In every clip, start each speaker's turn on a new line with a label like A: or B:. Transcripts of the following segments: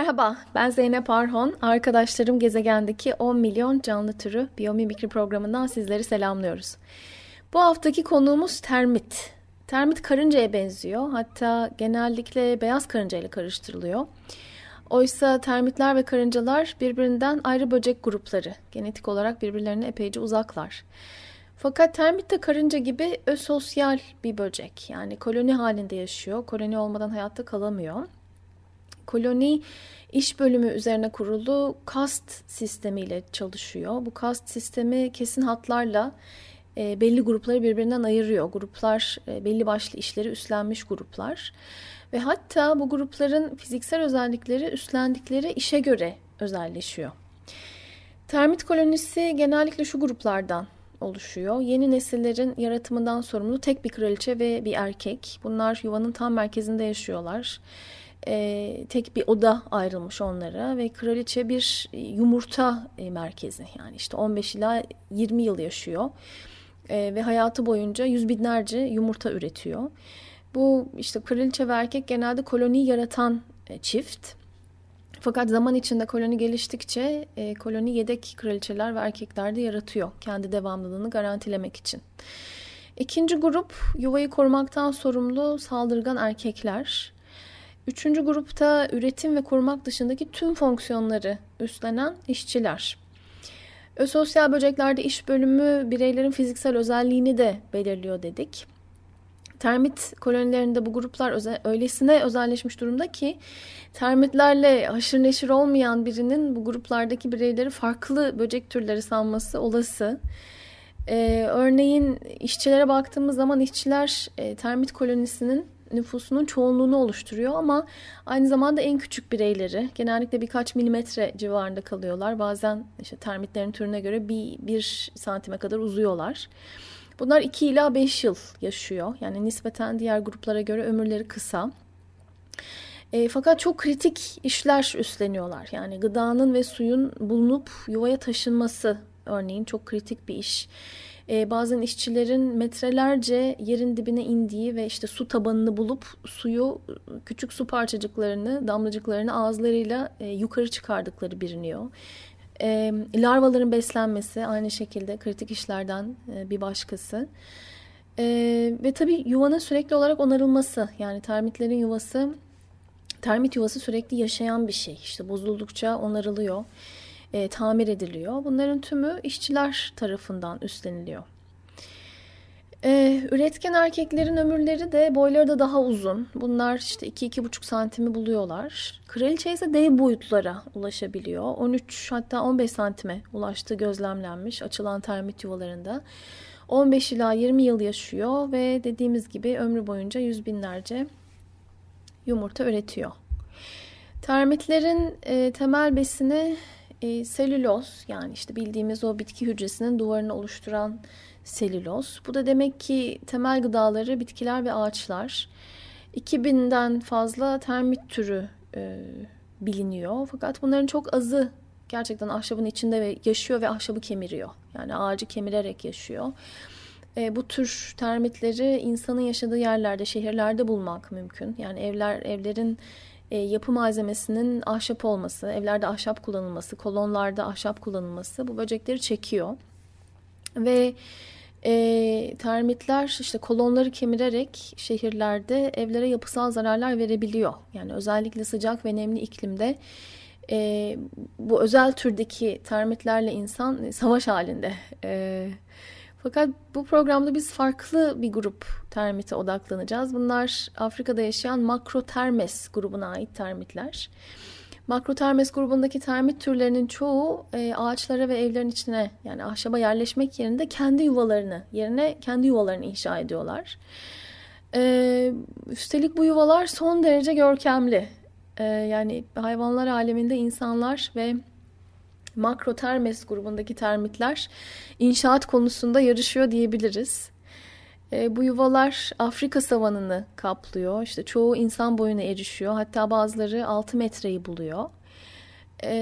A: Merhaba, ben Zeynep Arhon. Arkadaşlarım gezegendeki 10 milyon canlı türü biyomimikri programından sizleri selamlıyoruz. Bu haftaki konuğumuz termit. Termit karıncaya benziyor. Hatta genellikle beyaz karınca ile karıştırılıyor. Oysa termitler ve karıncalar birbirinden ayrı böcek grupları. Genetik olarak birbirlerine epeyce uzaklar. Fakat termit de karınca gibi ösosyal bir böcek. Yani koloni halinde yaşıyor. Koloni olmadan hayatta kalamıyor. Koloni iş bölümü üzerine kurulu kast sistemiyle çalışıyor. Bu kast sistemi kesin hatlarla e, belli grupları birbirinden ayırıyor. Gruplar e, belli başlı işleri üstlenmiş gruplar. Ve hatta bu grupların fiziksel özellikleri üstlendikleri işe göre özelleşiyor. Termit kolonisi genellikle şu gruplardan oluşuyor. Yeni nesillerin yaratımından sorumlu tek bir kraliçe ve bir erkek. Bunlar yuvanın tam merkezinde yaşıyorlar e, tek bir oda ayrılmış onlara ve kraliçe bir yumurta e, merkezi yani işte 15 ila 20 yıl yaşıyor e, ve hayatı boyunca yüz binlerce yumurta üretiyor. Bu işte kraliçe ve erkek genelde koloni yaratan e, çift. Fakat zaman içinde koloni geliştikçe e, koloni yedek kraliçeler ve erkekler de yaratıyor kendi devamlılığını garantilemek için. İkinci grup yuvayı korumaktan sorumlu saldırgan erkekler. Üçüncü grupta üretim ve korumak dışındaki tüm fonksiyonları üstlenen işçiler. Ösosyal böceklerde iş bölümü bireylerin fiziksel özelliğini de belirliyor dedik. Termit kolonilerinde bu gruplar özel, öylesine özelleşmiş durumda ki termitlerle haşır neşir olmayan birinin bu gruplardaki bireyleri farklı böcek türleri sanması olası. Ee, örneğin işçilere baktığımız zaman işçiler e, termit kolonisinin nüfusunun çoğunluğunu oluşturuyor ama aynı zamanda en küçük bireyleri genellikle birkaç milimetre civarında kalıyorlar. Bazen işte termitlerin türüne göre bir, bir santime kadar uzuyorlar. Bunlar 2 ila 5 yıl yaşıyor. Yani nispeten diğer gruplara göre ömürleri kısa. E, fakat çok kritik işler üstleniyorlar. Yani gıdanın ve suyun bulunup yuvaya taşınması örneğin çok kritik bir iş e, bazen işçilerin metrelerce yerin dibine indiği ve işte su tabanını bulup suyu küçük su parçacıklarını damlacıklarını ağızlarıyla e, yukarı çıkardıkları biliniyor. E, larvaların beslenmesi aynı şekilde kritik işlerden e, bir başkası. E, ve tabii yuvanın sürekli olarak onarılması yani termitlerin yuvası termit yuvası sürekli yaşayan bir şey. İşte bozuldukça onarılıyor e, tamir ediliyor. Bunların tümü işçiler tarafından üstleniliyor. Ee, üretken erkeklerin ömürleri de boyları da daha uzun. Bunlar işte 2-2,5 santimi buluyorlar. Kraliçe ise dev boyutlara ulaşabiliyor. 13 hatta 15 santime ulaştığı gözlemlenmiş açılan termit yuvalarında. 15 ila 20 yıl yaşıyor ve dediğimiz gibi ömrü boyunca yüz binlerce yumurta üretiyor. Termitlerin e, temel besini e, selüloz yani işte bildiğimiz o bitki hücresinin duvarını oluşturan selüloz. Bu da demek ki temel gıdaları bitkiler ve ağaçlar. 2000'den fazla termit türü e, biliniyor. Fakat bunların çok azı gerçekten ahşabın içinde yaşıyor ve ahşabı kemiriyor. Yani ağacı kemirerek yaşıyor. E, bu tür termitleri insanın yaşadığı yerlerde, şehirlerde bulmak mümkün. Yani evler, evlerin e, yapı malzemesinin ahşap olması, evlerde ahşap kullanılması, kolonlarda ahşap kullanılması bu böcekleri çekiyor. Ve e, termitler işte kolonları kemirerek şehirlerde evlere yapısal zararlar verebiliyor. Yani özellikle sıcak ve nemli iklimde e, bu özel türdeki termitlerle insan savaş halinde. E, fakat bu programda biz farklı bir grup termite odaklanacağız. Bunlar Afrika'da yaşayan Makrotermes grubuna ait termitler. Makrotermes grubundaki termit türlerinin çoğu e, ağaçlara ve evlerin içine yani ahşaba yerleşmek yerine kendi yuvalarını yerine kendi yuvalarını inşa ediyorlar. E, üstelik bu yuvalar son derece görkemli. E, yani hayvanlar aleminde insanlar ve makrotermes grubundaki termitler inşaat konusunda yarışıyor diyebiliriz. E, bu yuvalar Afrika savanını kaplıyor. İşte çoğu insan boyuna erişiyor. Hatta bazıları 6 metreyi buluyor. E,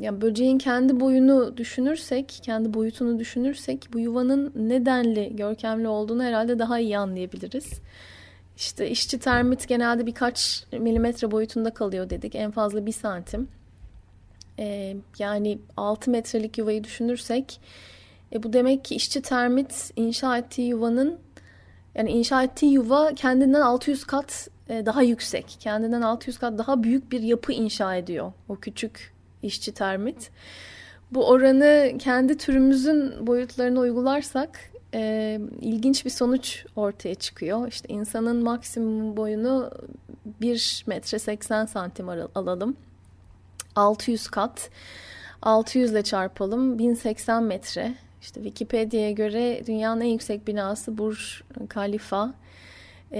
A: yani böceğin kendi boyunu düşünürsek, kendi boyutunu düşünürsek bu yuvanın nedenli, görkemli olduğunu herhalde daha iyi anlayabiliriz. İşte işçi termit genelde birkaç milimetre boyutunda kalıyor dedik. En fazla bir santim. E, yani 6 metrelik yuvayı düşünürsek e, bu demek ki işçi termit inşa ettiği yuvanın yani inşa ettiği yuva kendinden 600 kat e, daha yüksek. Kendinden 600 kat daha büyük bir yapı inşa ediyor o küçük işçi termit. Bu oranı kendi türümüzün boyutlarına uygularsak e, ilginç bir sonuç ortaya çıkıyor. İşte insanın maksimum boyunu 1 metre 80 santim alalım. 600 kat. 600 ile çarpalım 1080 metre. İşte Wikipedia'ya göre dünyanın en yüksek binası Burj Khalifa.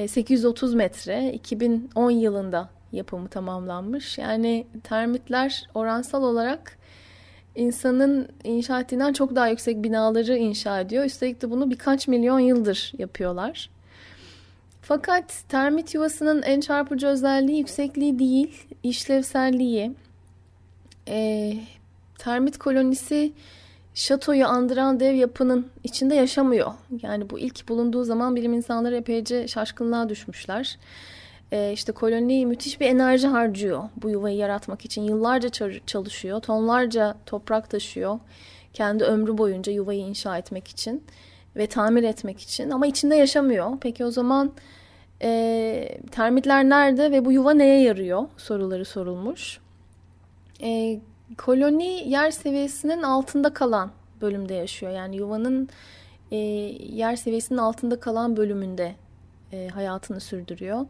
A: 830 metre 2010 yılında yapımı tamamlanmış. Yani termitler oransal olarak insanın inşa ettiğinden çok daha yüksek binaları inşa ediyor. Üstelik de bunu birkaç milyon yıldır yapıyorlar. Fakat termit yuvasının en çarpıcı özelliği yüksekliği değil, işlevselliği. E, termit kolonisi şatoyu andıran dev yapının içinde yaşamıyor. Yani bu ilk bulunduğu zaman bilim insanları epeyce şaşkınlığa düşmüşler. Ee, işte koloni müthiş bir enerji harcıyor bu yuvayı yaratmak için. Yıllarca çalışıyor, tonlarca toprak taşıyor. Kendi ömrü boyunca yuvayı inşa etmek için ve tamir etmek için. Ama içinde yaşamıyor. Peki o zaman e, termitler nerede ve bu yuva neye yarıyor soruları sorulmuş. E, koloni yer seviyesinin altında kalan bölümde yaşıyor. Yani yuvanın e, yer seviyesinin altında kalan bölümünde e, hayatını sürdürüyor.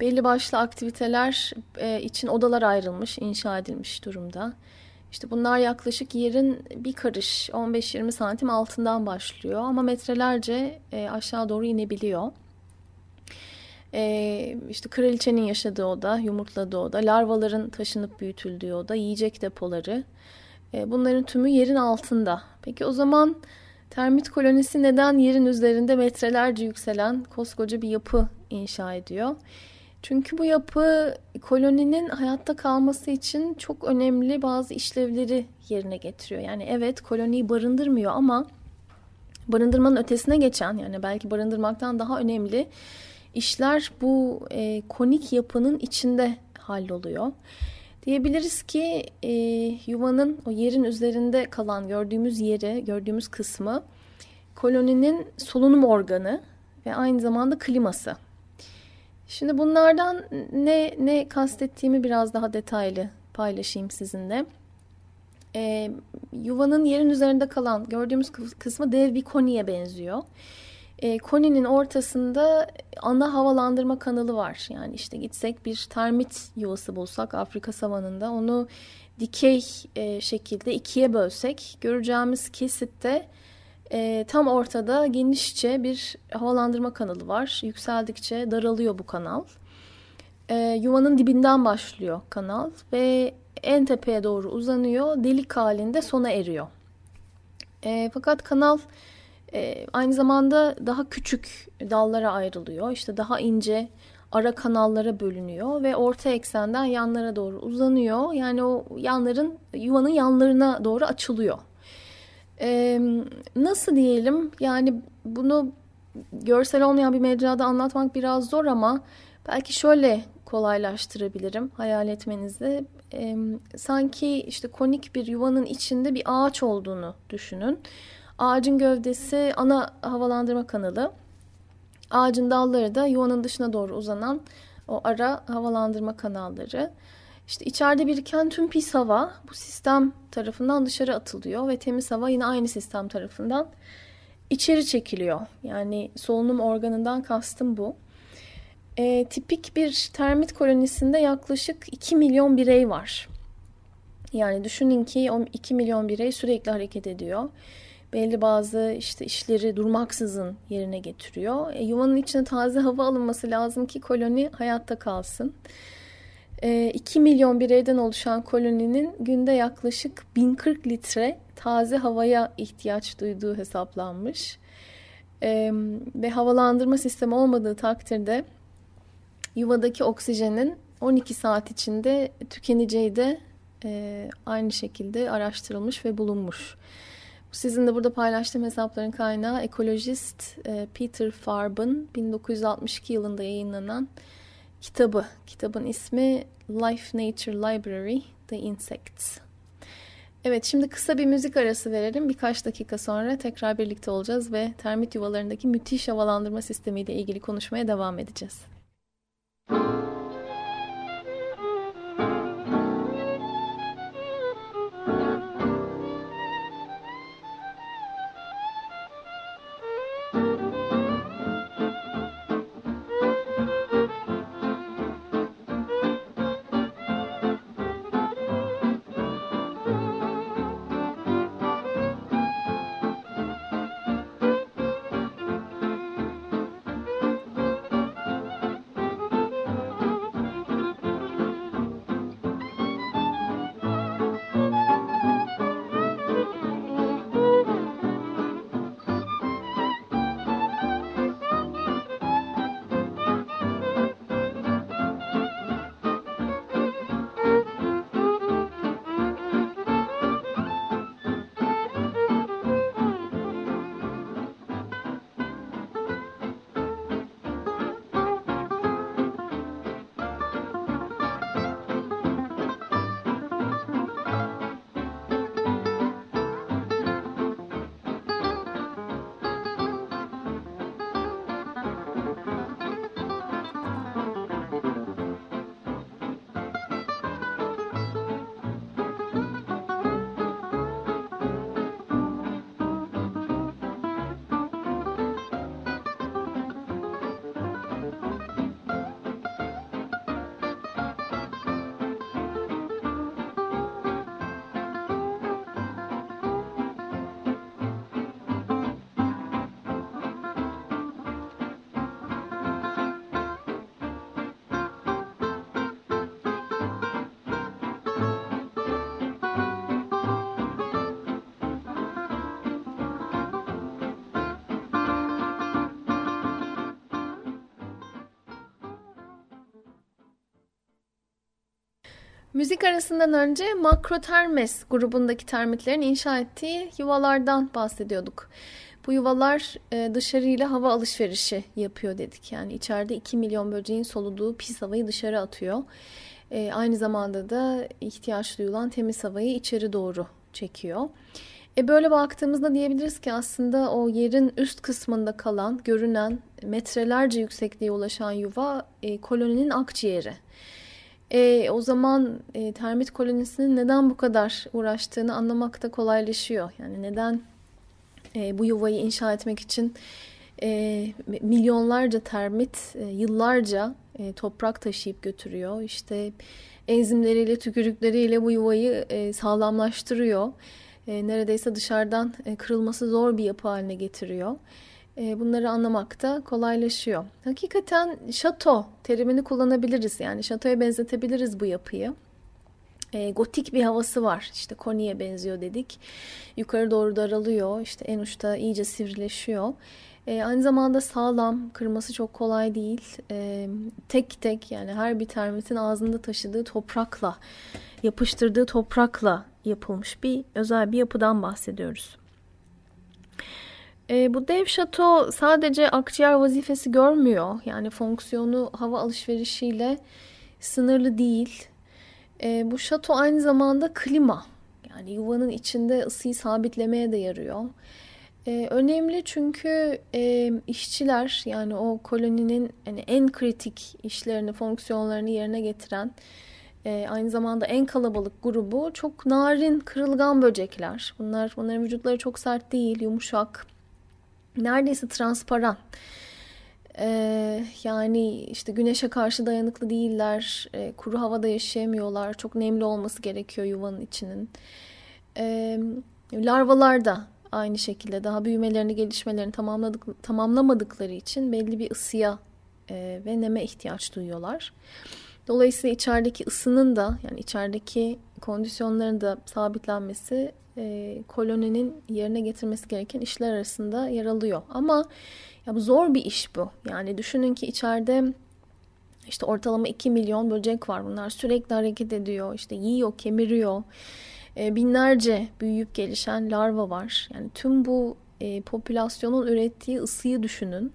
A: Belli başlı aktiviteler e, için odalar ayrılmış, inşa edilmiş durumda. İşte bunlar yaklaşık yerin bir karış 15-20 santim altından başlıyor ama metrelerce e, aşağı doğru inebiliyor. E, işte kraliçenin yaşadığı oda, yumurtladığı oda, larvaların taşınıp büyütüldüğü oda, yiyecek depoları. E, bunların tümü yerin altında. Peki o zaman termit kolonisi neden yerin üzerinde metrelerce yükselen koskoca bir yapı inşa ediyor? Çünkü bu yapı koloninin hayatta kalması için çok önemli bazı işlevleri yerine getiriyor. Yani evet koloniyi barındırmıyor ama barındırmanın ötesine geçen yani belki barındırmaktan daha önemli işler bu e, konik yapının içinde halloluyor. Diyebiliriz ki e, yuvanın o yerin üzerinde kalan gördüğümüz yeri, gördüğümüz kısmı koloninin solunum organı ve aynı zamanda kliması. Şimdi bunlardan ne ne kastettiğimi biraz daha detaylı paylaşayım sizinle. E, yuvanın yerin üzerinde kalan gördüğümüz kısmı dev bir koniye benziyor. E, koninin ortasında ana havalandırma kanalı var. Yani işte gitsek bir termit yuvası bulsak Afrika savanında onu dikey e, şekilde ikiye bölsek göreceğimiz kesitte e, tam ortada genişçe bir havalandırma kanalı var. Yükseldikçe daralıyor bu kanal. E, yuvanın dibinden başlıyor kanal ve en tepeye doğru uzanıyor. Delik halinde sona eriyor. E, fakat kanal e, aynı zamanda daha küçük dallara ayrılıyor. İşte daha ince ara kanallara bölünüyor ve orta eksenden yanlara doğru uzanıyor. Yani o yanların yuvanın yanlarına doğru açılıyor. Ee, nasıl diyelim yani bunu görsel olmayan bir mecrada anlatmak biraz zor ama belki şöyle kolaylaştırabilirim hayal etmenizi. Ee, sanki işte konik bir yuvanın içinde bir ağaç olduğunu düşünün. Ağacın gövdesi ana havalandırma kanalı. Ağacın dalları da yuvanın dışına doğru uzanan o ara havalandırma kanalları. İşte içeride biriken tüm pis hava bu sistem tarafından dışarı atılıyor ve temiz hava yine aynı sistem tarafından içeri çekiliyor. Yani solunum organından kastım bu. E, tipik bir termit kolonisinde yaklaşık 2 milyon birey var. Yani düşünün ki o 2 milyon birey sürekli hareket ediyor. Belli bazı işte işleri durmaksızın yerine getiriyor. E, yuvanın içine taze hava alınması lazım ki koloni hayatta kalsın. E, 2 milyon bireyden oluşan koloninin günde yaklaşık 1040 litre taze havaya ihtiyaç duyduğu hesaplanmış. E, ve havalandırma sistemi olmadığı takdirde yuvadaki oksijenin 12 saat içinde tükeneceği de e, aynı şekilde araştırılmış ve bulunmuş. Sizin de burada paylaştığım hesapların kaynağı ekolojist e, Peter Farb'ın 1962 yılında yayınlanan kitabı. Kitabın ismi Life Nature Library The Insects. Evet şimdi kısa bir müzik arası verelim. Birkaç dakika sonra tekrar birlikte olacağız ve termit yuvalarındaki müthiş havalandırma sistemiyle ilgili konuşmaya devam edeceğiz. Müzik arasından önce Makrotermes grubundaki termitlerin inşa ettiği yuvalardan bahsediyorduk. Bu yuvalar e, dışarıyla hava alışverişi yapıyor dedik. Yani içeride 2 milyon böceğin soluduğu pis havayı dışarı atıyor. E, aynı zamanda da ihtiyaç duyulan temiz havayı içeri doğru çekiyor. E böyle baktığımızda diyebiliriz ki aslında o yerin üst kısmında kalan, görünen metrelerce yüksekliğe ulaşan yuva e, koloninin akciğeri. E, o zaman e, termit kolonisinin neden bu kadar uğraştığını anlamak da kolaylaşıyor. Yani neden e, bu yuvayı inşa etmek için e, milyonlarca termit e, yıllarca e, toprak taşıyıp götürüyor. İşte enzimleriyle, tükürükleriyle bu yuvayı e, sağlamlaştırıyor. E, neredeyse dışarıdan e, kırılması zor bir yapı haline getiriyor. E, bunları anlamakta kolaylaşıyor. Hakikaten şato terimini kullanabiliriz. Yani şatoya benzetebiliriz bu yapıyı. E, gotik bir havası var. İşte koniye benziyor dedik. Yukarı doğru daralıyor. İşte en uçta iyice sivrileşiyor. E, aynı zamanda sağlam, kırması çok kolay değil. Tek tek yani her bir termitin ağzında taşıdığı toprakla, yapıştırdığı toprakla yapılmış bir özel bir yapıdan bahsediyoruz. E, bu dev şato sadece akciğer vazifesi görmüyor. Yani fonksiyonu hava alışverişiyle sınırlı değil. E, bu şato aynı zamanda klima. Yani yuvanın içinde ısıyı sabitlemeye de yarıyor. E, önemli çünkü e, işçiler yani o koloninin yani en kritik işlerini, fonksiyonlarını yerine getiren e, aynı zamanda en kalabalık grubu çok narin, kırılgan böcekler. Bunlar bunların vücutları çok sert değil, yumuşak neredeyse transparan. Ee, yani işte güneşe karşı dayanıklı değiller, e, kuru havada yaşayamıyorlar, çok nemli olması gerekiyor yuvanın içinin. Ee, larvalar da aynı şekilde daha büyümelerini, gelişmelerini tamamladık, tamamlamadıkları için belli bir ısıya e, ve neme ihtiyaç duyuyorlar. Dolayısıyla içerideki ısının da yani içerideki kondisyonların da sabitlenmesi e, koloninin yerine getirmesi gereken işler arasında yer alıyor. Ama ya bu zor bir iş bu. Yani düşünün ki içeride işte ortalama 2 milyon böcek var. Bunlar sürekli hareket ediyor. işte yiyor, kemiriyor. E, binlerce büyüyüp gelişen larva var. Yani tüm bu e, popülasyonun ürettiği ısıyı düşünün.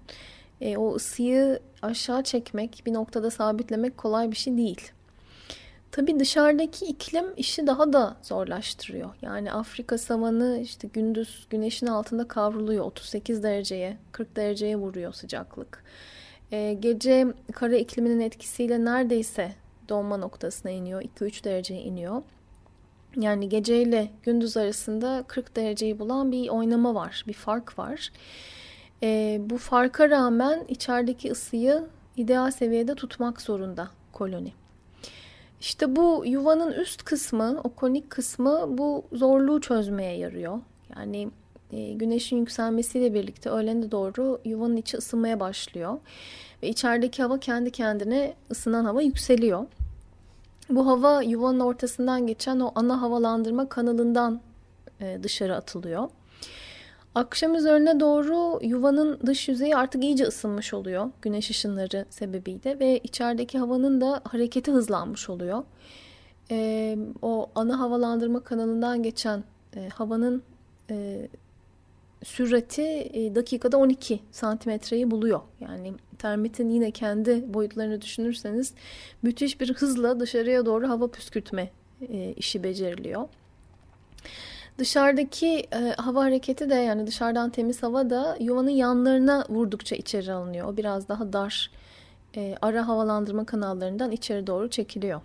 A: E, o ısıyı aşağı çekmek, bir noktada sabitlemek kolay bir şey değil. Tabi dışarıdaki iklim işi daha da zorlaştırıyor. Yani Afrika savanı işte gündüz güneşin altında kavruluyor 38 dereceye 40 dereceye vuruyor sıcaklık. Ee, gece kara ikliminin etkisiyle neredeyse donma noktasına iniyor 2-3 dereceye iniyor. Yani geceyle gündüz arasında 40 dereceyi bulan bir oynama var, bir fark var. Ee, bu farka rağmen içerideki ısıyı ideal seviyede tutmak zorunda koloni. İşte bu yuvanın üst kısmı, o konik kısmı bu zorluğu çözmeye yarıyor. Yani e, güneşin yükselmesiyle birlikte öğlene doğru yuvanın içi ısınmaya başlıyor. Ve içerideki hava kendi kendine ısınan hava yükseliyor. Bu hava yuvanın ortasından geçen o ana havalandırma kanalından e, dışarı atılıyor. Akşam üzerine doğru yuvanın dış yüzeyi artık iyice ısınmış oluyor güneş ışınları sebebiyle ve içerideki havanın da hareketi hızlanmış oluyor. Ee, o ana havalandırma kanalından geçen e, havanın e, sürati e, dakikada 12 santimetreyi buluyor. Yani termitin yine kendi boyutlarını düşünürseniz müthiş bir hızla dışarıya doğru hava püskürtme e, işi beceriliyor. Dışarıdaki e, hava hareketi de yani dışarıdan temiz hava da yuvanın yanlarına vurdukça içeri alınıyor. O biraz daha dar e, ara havalandırma kanallarından içeri doğru çekiliyor.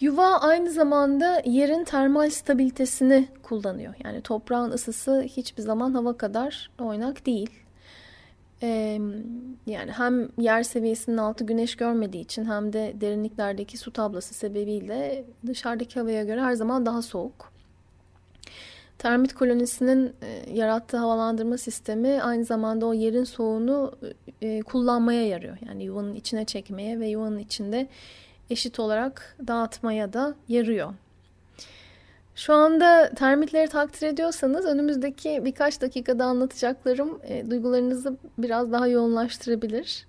A: Yuva aynı zamanda yerin termal stabilitesini kullanıyor. Yani toprağın ısısı hiçbir zaman hava kadar oynak değil. Ee, yani hem yer seviyesinin altı güneş görmediği için hem de derinliklerdeki su tablası sebebiyle dışarıdaki havaya göre her zaman daha soğuk. Termit kolonisinin e, yarattığı havalandırma sistemi aynı zamanda o yerin soğuğunu e, kullanmaya yarıyor. Yani yuvanın içine çekmeye ve yuvanın içinde eşit olarak dağıtmaya da yarıyor. Şu anda termitleri takdir ediyorsanız önümüzdeki birkaç dakikada anlatacaklarım e, duygularınızı biraz daha yoğunlaştırabilir.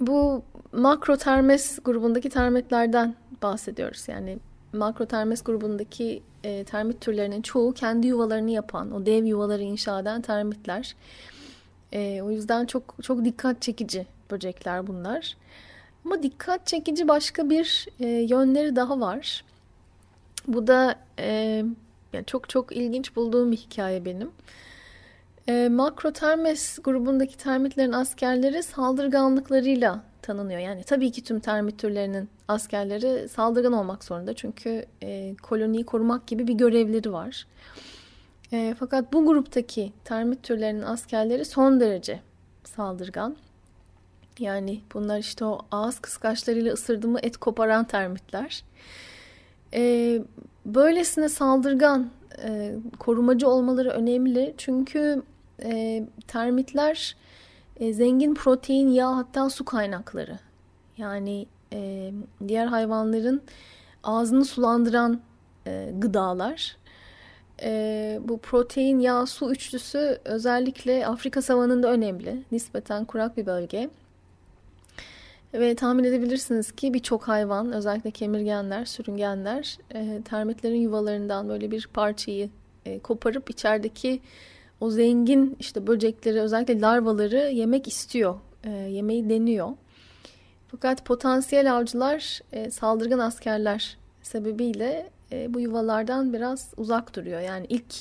A: Bu makro termes grubundaki termitlerden bahsediyoruz. Yani makrotermes grubundaki e, termit türlerinin çoğu kendi yuvalarını yapan, o dev yuvaları inşa eden termitler. E, o yüzden çok çok dikkat çekici böcekler bunlar. Ama dikkat çekici başka bir e, yönleri daha var. Bu da e, yani çok çok ilginç bulduğum bir hikaye benim. E, makrotermes grubundaki termitlerin askerleri saldırganlıklarıyla tanınıyor. Yani tabii ki tüm termit türlerinin askerleri saldırgan olmak zorunda. Çünkü e, koloniyi korumak gibi bir görevleri var. E, fakat bu gruptaki termit türlerinin askerleri son derece saldırgan. Yani bunlar işte o ağız kıskaçlarıyla ısırdı et koparan termitler. E, böylesine saldırgan, e, korumacı olmaları önemli. Çünkü e, termitler e, zengin protein, yağ hatta su kaynakları. Yani e, diğer hayvanların ağzını sulandıran e, gıdalar. E, bu protein, yağ, su üçlüsü özellikle Afrika savanında önemli. Nispeten kurak bir bölge. Ve tahmin edebilirsiniz ki birçok hayvan, özellikle kemirgenler, sürüngenler, e, termitlerin yuvalarından böyle bir parçayı e, koparıp içerideki o zengin işte böcekleri, özellikle larvaları yemek istiyor, e, yemeği deniyor. Fakat potansiyel avcılar e, saldırgan askerler sebebiyle e, bu yuvalardan biraz uzak duruyor. Yani ilk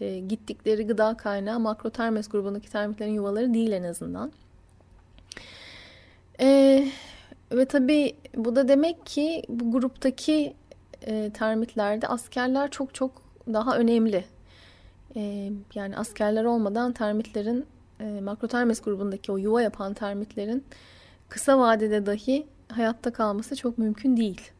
A: e, gittikleri gıda kaynağı makrotermes grubundaki termitlerin yuvaları değil en azından. E, ve tabii bu da demek ki bu gruptaki e, termitlerde askerler çok çok daha önemli. E, yani askerler olmadan termitlerin e, makrotermes grubundaki o yuva yapan termitlerin kısa vadede dahi hayatta kalması çok mümkün değil.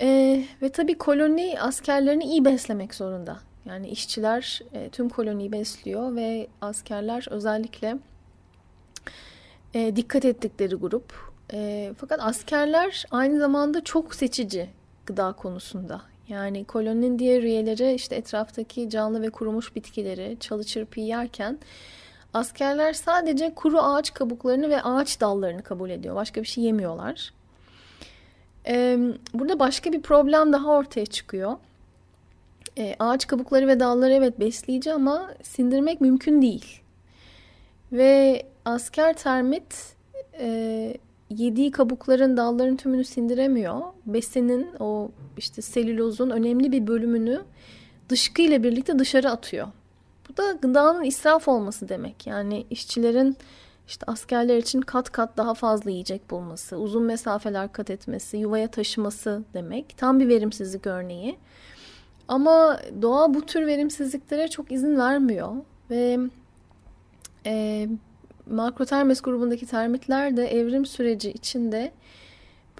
A: E, ve tabii koloni askerlerini iyi beslemek zorunda. Yani işçiler e, tüm koloniyi besliyor ve askerler özellikle e, dikkat ettikleri grup. E, fakat askerler aynı zamanda çok seçici gıda konusunda. Yani koloninin diğer üyeleri işte etraftaki canlı ve kurumuş bitkileri, çalı çırpıyı yerken askerler sadece kuru ağaç kabuklarını ve ağaç dallarını kabul ediyor. Başka bir şey yemiyorlar. Ee, burada başka bir problem daha ortaya çıkıyor. Ee, ağaç kabukları ve dalları evet besleyici ama sindirmek mümkün değil. Ve asker termit e, yediği kabukların dalların tümünü sindiremiyor. Besinin o işte selülozun önemli bir bölümünü dışkı ile birlikte dışarı atıyor. Bu da gıdanın israf olması demek. Yani işçilerin işte askerler için kat kat daha fazla yiyecek bulması, uzun mesafeler kat etmesi, yuvaya taşıması demek. Tam bir verimsizlik örneği. Ama doğa bu tür verimsizliklere çok izin vermiyor ve e, makrotermes grubundaki termitler de evrim süreci içinde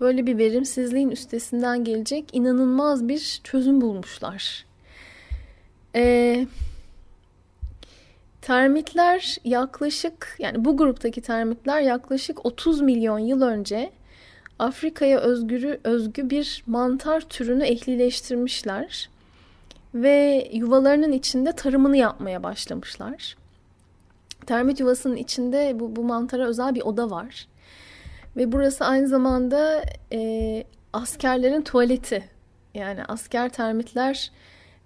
A: böyle bir verimsizliğin üstesinden gelecek inanılmaz bir çözüm bulmuşlar. Ee, termitler yaklaşık yani bu gruptaki termitler yaklaşık 30 milyon yıl önce Afrika'ya özgürü, özgü bir mantar türünü ehlileştirmişler ve yuvalarının içinde tarımını yapmaya başlamışlar. Termit yuvasının içinde bu, bu mantara özel bir oda var. Ve burası aynı zamanda e, askerlerin tuvaleti. Yani asker termitler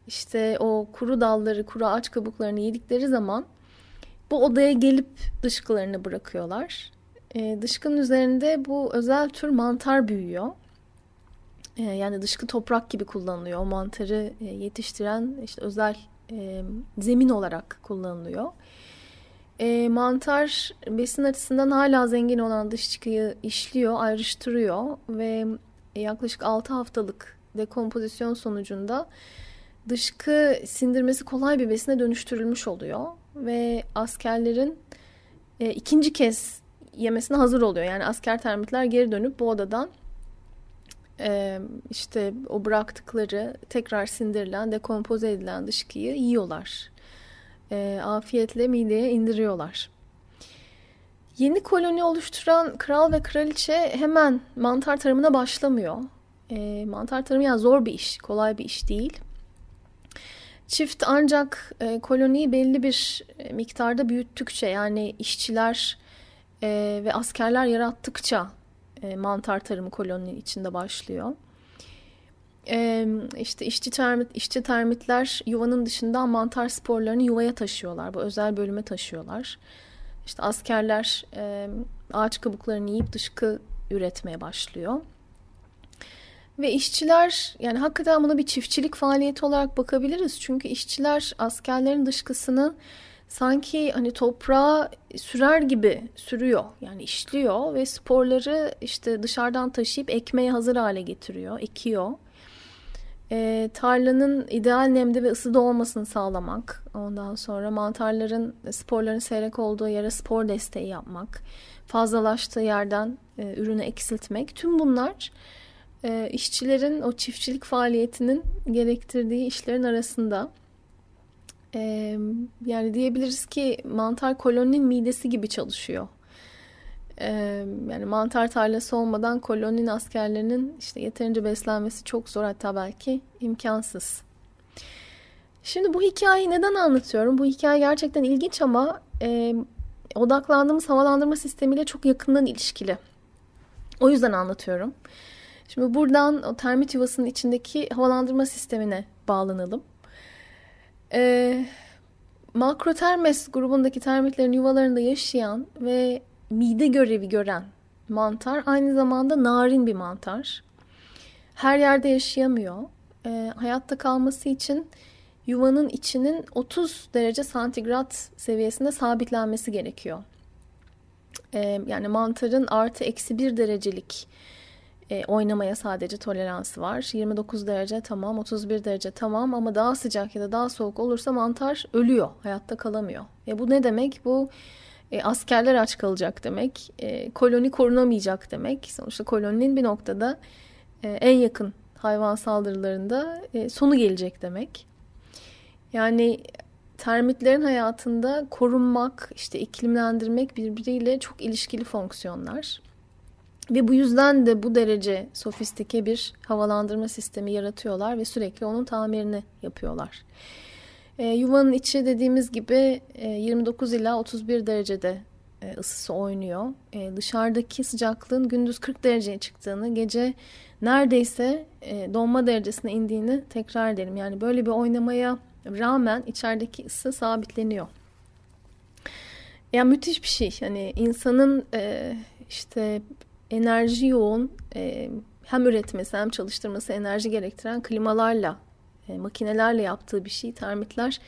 A: işte o kuru dalları, kuru ağaç kabuklarını yedikleri zaman bu odaya gelip dışkılarını bırakıyorlar. E, dışkının üzerinde bu özel tür mantar büyüyor. E, yani dışkı toprak gibi kullanılıyor. O mantarı e, yetiştiren işte özel e, zemin olarak kullanılıyor. E, mantar besin açısından hala zengin olan dışkıyı işliyor, ayrıştırıyor ve yaklaşık 6 haftalık dekompozisyon sonucunda dışkı sindirmesi kolay bir besine dönüştürülmüş oluyor ve askerlerin e, ikinci kez yemesine hazır oluyor. Yani asker termitler geri dönüp bu odadan e, işte o bıraktıkları tekrar sindirilen, dekompoze edilen dışkıyı yiyorlar e, afiyetle mideye indiriyorlar. Yeni koloni oluşturan kral ve kraliçe hemen mantar tarımına başlamıyor. E, mantar tarımı yani zor bir iş, kolay bir iş değil. Çift ancak e, koloniyi belli bir e, miktarda büyüttükçe yani işçiler e, ve askerler yarattıkça e, mantar tarımı koloninin içinde başlıyor. Ee, işte işçi, termit, işçi termitler yuvanın dışından mantar sporlarını yuvaya taşıyorlar. Bu özel bölüme taşıyorlar. İşte askerler e, ağaç kabuklarını yiyip dışkı üretmeye başlıyor. Ve işçiler yani hakikaten buna bir çiftçilik faaliyeti olarak bakabiliriz. Çünkü işçiler askerlerin dışkısını sanki hani toprağa sürer gibi sürüyor. Yani işliyor ve sporları işte dışarıdan taşıyıp ekmeğe hazır hale getiriyor, ekiyor e, tarlanın ideal nemde ve ısıda olmasını sağlamak. Ondan sonra mantarların sporların seyrek olduğu yere spor desteği yapmak. Fazlalaştığı yerden e, ürünü eksiltmek. Tüm bunlar e, işçilerin o çiftçilik faaliyetinin gerektirdiği işlerin arasında. E, yani diyebiliriz ki mantar koloninin midesi gibi çalışıyor yani mantar tarlası olmadan koloninin askerlerinin işte yeterince beslenmesi çok zor hatta belki imkansız. Şimdi bu hikayeyi neden anlatıyorum? Bu hikaye gerçekten ilginç ama e, odaklandığımız havalandırma sistemiyle çok yakından ilişkili. O yüzden anlatıyorum. Şimdi buradan o termit yuvasının içindeki havalandırma sistemine bağlanalım. E, makrotermes grubundaki termitlerin yuvalarında yaşayan ve mide görevi gören mantar aynı zamanda narin bir mantar. Her yerde yaşayamıyor. E, hayatta kalması için yuvanın içinin 30 derece santigrat seviyesinde sabitlenmesi gerekiyor. E, yani mantarın artı eksi bir derecelik e, oynamaya sadece toleransı var. 29 derece tamam, 31 derece tamam ama daha sıcak ya da daha soğuk olursa mantar ölüyor, hayatta kalamıyor. E bu ne demek? Bu e, askerler aç kalacak demek, e, koloni korunamayacak demek. Sonuçta koloninin bir noktada e, en yakın hayvan saldırılarında e, sonu gelecek demek. Yani termitlerin hayatında korunmak, işte iklimlendirmek birbiriyle çok ilişkili fonksiyonlar. Ve bu yüzden de bu derece sofistike bir havalandırma sistemi yaratıyorlar ve sürekli onun tamirini yapıyorlar. E, yuvanın içi dediğimiz gibi e, 29 ila 31 derecede e, ısısı oynuyor. E, dışarıdaki sıcaklığın gündüz 40 dereceye çıktığını, gece neredeyse e, donma derecesine indiğini tekrar edelim. Yani böyle bir oynamaya rağmen içerideki ısı sabitleniyor. Yani müthiş bir şey. Hani insanın e, işte enerji yoğun e, hem üretmesi hem çalıştırması enerji gerektiren klimalarla, e, makinelerle yaptığı bir şey. Termitler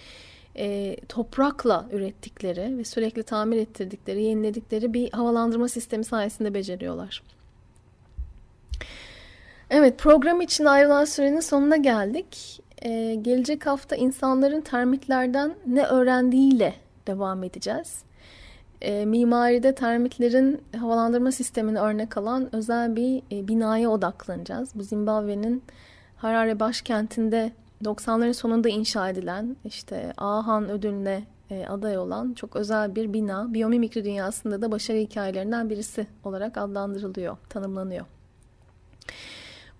A: e, toprakla ürettikleri ve sürekli tamir ettirdikleri, yeniledikleri bir havalandırma sistemi sayesinde beceriyorlar. Evet program için ayrılan sürenin sonuna geldik. Ee, gelecek hafta insanların termitlerden ne öğrendiğiyle devam edeceğiz. Ee, mimaride termitlerin havalandırma sistemini örnek alan özel bir e, binaya odaklanacağız. Bu Zimbabwe'nin Harare başkentinde 90'ların sonunda inşa edilen işte Ahan ödülüne e, aday olan çok özel bir bina biyomimikri dünyasında da başarı hikayelerinden birisi olarak adlandırılıyor, tanımlanıyor.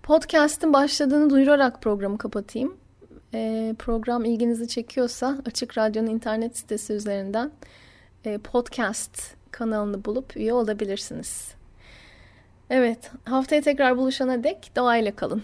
A: Podcast'ın başladığını duyurarak programı kapatayım. E, program ilginizi çekiyorsa Açık Radyo'nun internet sitesi üzerinden e, podcast kanalını bulup üye olabilirsiniz. Evet, haftaya tekrar buluşana dek doğayla kalın.